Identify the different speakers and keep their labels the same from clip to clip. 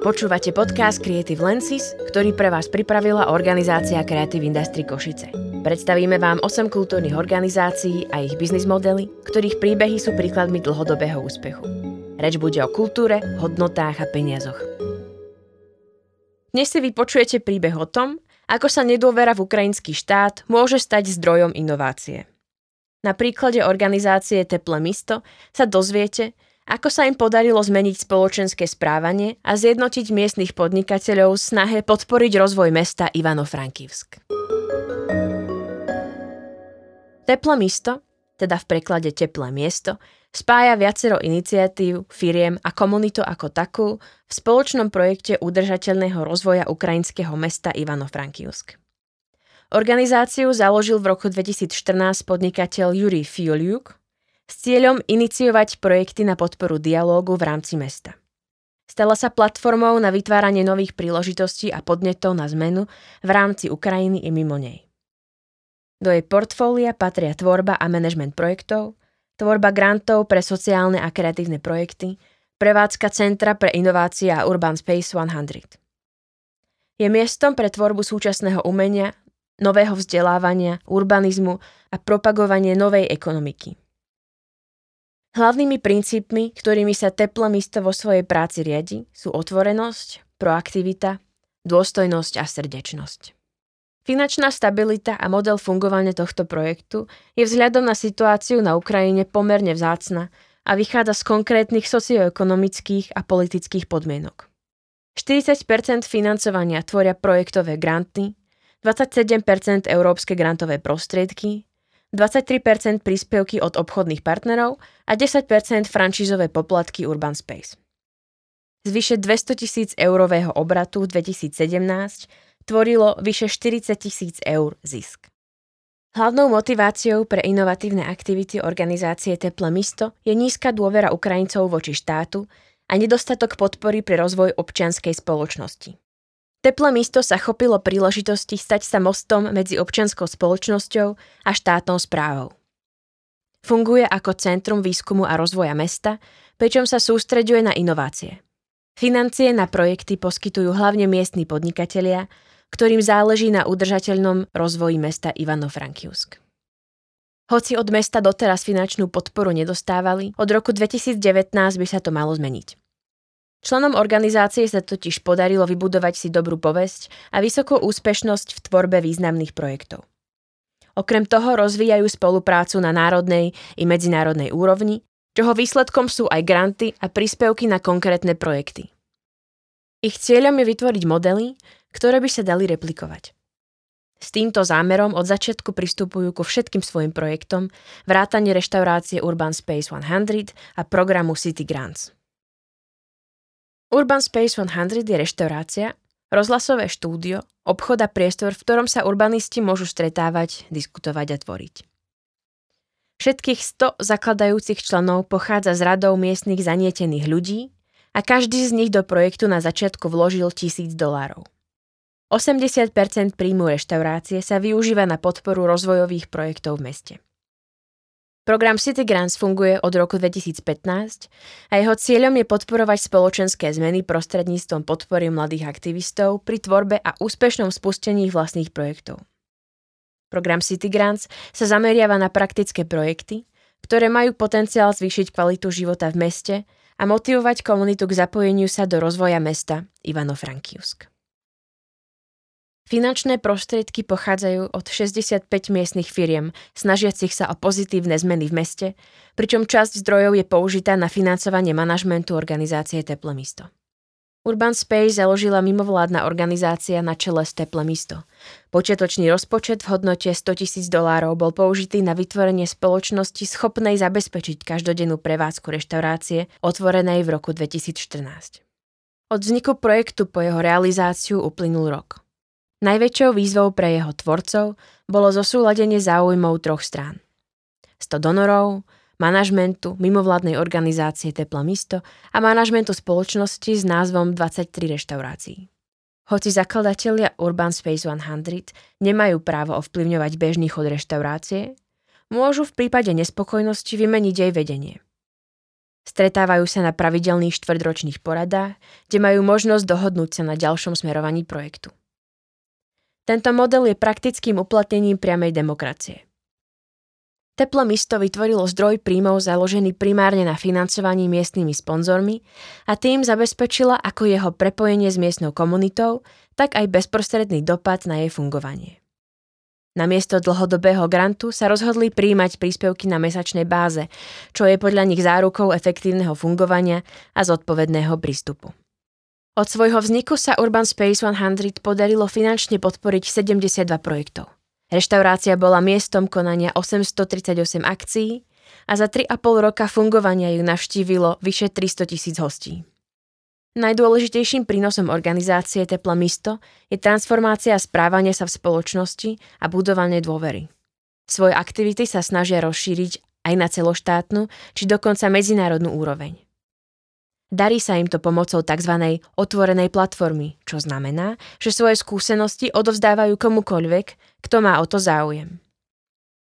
Speaker 1: Počúvate podcast Creative Lenses, ktorý pre vás pripravila organizácia Creative Industry Košice. Predstavíme vám 8 kultúrnych organizácií a ich biznis modely, ktorých príbehy sú príkladmi dlhodobého úspechu. Reč bude o kultúre, hodnotách a peniazoch. Dnes si vypočujete príbeh o tom, ako sa nedôvera v ukrajinský štát môže stať zdrojom inovácie. Na príklade organizácie Teple Misto sa dozviete, ako sa im podarilo zmeniť spoločenské správanie a zjednotiť miestnych podnikateľov v snahe podporiť rozvoj mesta Ivano-Frankivsk. Teplé misto, teda v preklade teplé miesto, spája viacero iniciatív, firiem a komunitu ako takú v spoločnom projekte udržateľného rozvoja ukrajinského mesta Ivano-Frankivsk. Organizáciu založil v roku 2014 podnikateľ Jurij Fioliuk s cieľom iniciovať projekty na podporu dialógu v rámci mesta. Stala sa platformou na vytváranie nových príležitostí a podnetov na zmenu v rámci Ukrajiny i mimo nej. Do jej portfólia patria tvorba a manažment projektov, tvorba grantov pre sociálne a kreatívne projekty, prevádzka Centra pre inovácie a Urban Space 100. Je miestom pre tvorbu súčasného umenia, nového vzdelávania, urbanizmu a propagovanie novej ekonomiky. Hlavnými princípmi, ktorými sa teplé místo vo svojej práci riadi, sú otvorenosť, proaktivita, dôstojnosť a srdečnosť. Finančná stabilita a model fungovania tohto projektu je vzhľadom na situáciu na Ukrajine pomerne vzácna a vychádza z konkrétnych socioekonomických a politických podmienok. 40% financovania tvoria projektové granty, 27% európske grantové prostriedky, 23% príspevky od obchodných partnerov a 10% franšízové poplatky Urban Space. Z vyše 200 tisíc eurového obratu v 2017 tvorilo vyše 40 tisíc eur zisk. Hlavnou motiváciou pre inovatívne aktivity organizácie Teple Misto je nízka dôvera Ukrajincov voči štátu a nedostatok podpory pre rozvoj občianskej spoločnosti. Teplé místo sa chopilo príležitosti stať sa mostom medzi občianskou spoločnosťou a štátnou správou. Funguje ako centrum výskumu a rozvoja mesta, pričom sa sústreďuje na inovácie. Financie na projekty poskytujú hlavne miestni podnikatelia, ktorým záleží na udržateľnom rozvoji mesta Ivano-Frankiusk. Hoci od mesta doteraz finančnú podporu nedostávali, od roku 2019 by sa to malo zmeniť. Členom organizácie sa totiž podarilo vybudovať si dobrú povesť a vysokú úspešnosť v tvorbe významných projektov. Okrem toho rozvíjajú spoluprácu na národnej i medzinárodnej úrovni, čoho výsledkom sú aj granty a príspevky na konkrétne projekty. Ich cieľom je vytvoriť modely, ktoré by sa dali replikovať. S týmto zámerom od začiatku pristupujú ku všetkým svojim projektom, vrátane reštaurácie Urban Space 100 a programu City Grants. Urban Space 100 je reštaurácia, rozhlasové štúdio, obchod a priestor, v ktorom sa urbanisti môžu stretávať, diskutovať a tvoriť. Všetkých 100 zakladajúcich členov pochádza z radov miestnych zanietených ľudí a každý z nich do projektu na začiatku vložil tisíc dolárov. 80% príjmu reštaurácie sa využíva na podporu rozvojových projektov v meste. Program City Grants funguje od roku 2015 a jeho cieľom je podporovať spoločenské zmeny prostredníctvom podpory mladých aktivistov pri tvorbe a úspešnom spustení vlastných projektov. Program City Grants sa zameriava na praktické projekty, ktoré majú potenciál zvýšiť kvalitu života v meste a motivovať komunitu k zapojeniu sa do rozvoja mesta Ivano-Frankiusk. Finančné prostriedky pochádzajú od 65 miestnych firiem, snažiacich sa o pozitívne zmeny v meste, pričom časť zdrojov je použitá na financovanie manažmentu organizácie Teple Misto. Urban Space založila mimovládna organizácia na čele s Teple Misto. Počiatočný rozpočet v hodnote 100 tisíc dolárov bol použitý na vytvorenie spoločnosti schopnej zabezpečiť každodennú prevádzku reštaurácie, otvorenej v roku 2014. Od vzniku projektu po jeho realizáciu uplynul rok. Najväčšou výzvou pre jeho tvorcov bolo zosúladenie záujmov troch strán. 100 donorov, manažmentu mimovládnej organizácie Tepla Misto a manažmentu spoločnosti s názvom 23 reštaurácií. Hoci zakladatelia Urban Space 100 nemajú právo ovplyvňovať bežný chod reštaurácie, môžu v prípade nespokojnosti vymeniť jej vedenie. Stretávajú sa na pravidelných štvrťročných poradách, kde majú možnosť dohodnúť sa na ďalšom smerovaní projektu. Tento model je praktickým uplatnením priamej demokracie. Teplo misto vytvorilo zdroj príjmov založený primárne na financovaní miestnymi sponzormi a tým zabezpečila ako jeho prepojenie s miestnou komunitou, tak aj bezprostredný dopad na jej fungovanie. Namiesto dlhodobého grantu sa rozhodli príjmať príspevky na mesačnej báze, čo je podľa nich zárukou efektívneho fungovania a zodpovedného prístupu. Od svojho vzniku sa Urban Space 100 podarilo finančne podporiť 72 projektov. Reštaurácia bola miestom konania 838 akcií a za 3,5 roka fungovania ju navštívilo vyše 300 tisíc hostí. Najdôležitejším prínosom organizácie Tepla Misto je transformácia správania sa v spoločnosti a budovanie dôvery. Svoje aktivity sa snažia rozšíriť aj na celoštátnu či dokonca medzinárodnú úroveň. Darí sa im to pomocou tzv. otvorenej platformy, čo znamená, že svoje skúsenosti odovzdávajú komukoľvek, kto má o to záujem.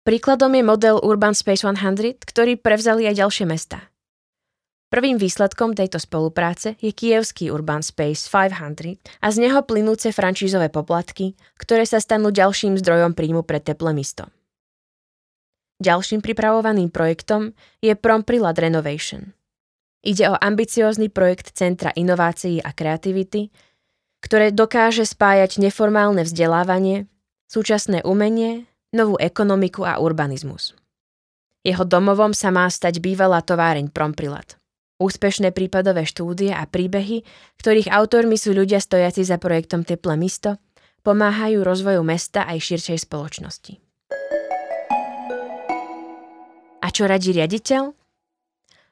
Speaker 1: Príkladom je model Urban Space 100, ktorý prevzali aj ďalšie mesta. Prvým výsledkom tejto spolupráce je kievský Urban Space 500 a z neho plynúce francízové poplatky, ktoré sa stanú ďalším zdrojom príjmu pre teple misto. Ďalším pripravovaným projektom je Promprilat Renovation – Ide o ambiciózny projekt Centra inovácií a kreativity, ktoré dokáže spájať neformálne vzdelávanie, súčasné umenie, novú ekonomiku a urbanizmus. Jeho domovom sa má stať bývalá továreň Promprilat. Úspešné prípadové štúdie a príbehy, ktorých autormi sú ľudia stojaci za projektom Teple misto, pomáhajú rozvoju mesta aj širšej spoločnosti. A čo radí riaditeľ?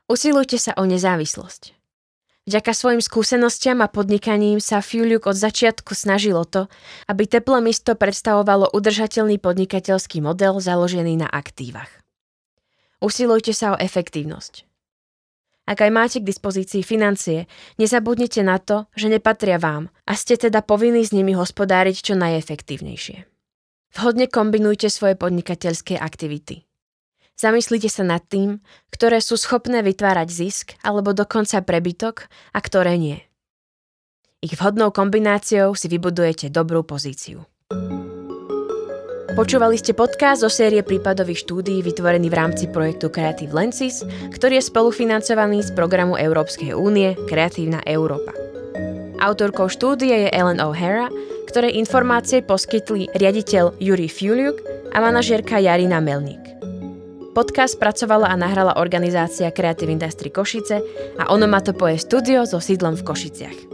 Speaker 1: Usilujte sa o nezávislosť. Vďaka svojim skúsenostiam a podnikaním sa Fuliuk od začiatku snažilo to, aby teplé misto predstavovalo udržateľný podnikateľský model založený na aktívach. Usilujte sa o efektívnosť. Ak aj máte k dispozícii financie, nezabudnite na to, že nepatria vám a ste teda povinní s nimi hospodáriť čo najefektívnejšie. Vhodne kombinujte svoje podnikateľské aktivity. Zamyslite sa nad tým, ktoré sú schopné vytvárať zisk alebo dokonca prebytok a ktoré nie. Ich vhodnou kombináciou si vybudujete dobrú pozíciu. Počúvali ste podcast zo série prípadových štúdií vytvorený v rámci projektu Creative Lenses, ktorý je spolufinancovaný z programu Európskej únie Kreatívna Európa. Autorkou štúdie je Ellen O'Hara, ktorej informácie poskytli riaditeľ Juri Fuliuk a manažérka Jarina Melník. Podcast pracovala a nahrala organizácia Creative Industry Košice a Onomatopoje studio so sídlom v Košiciach.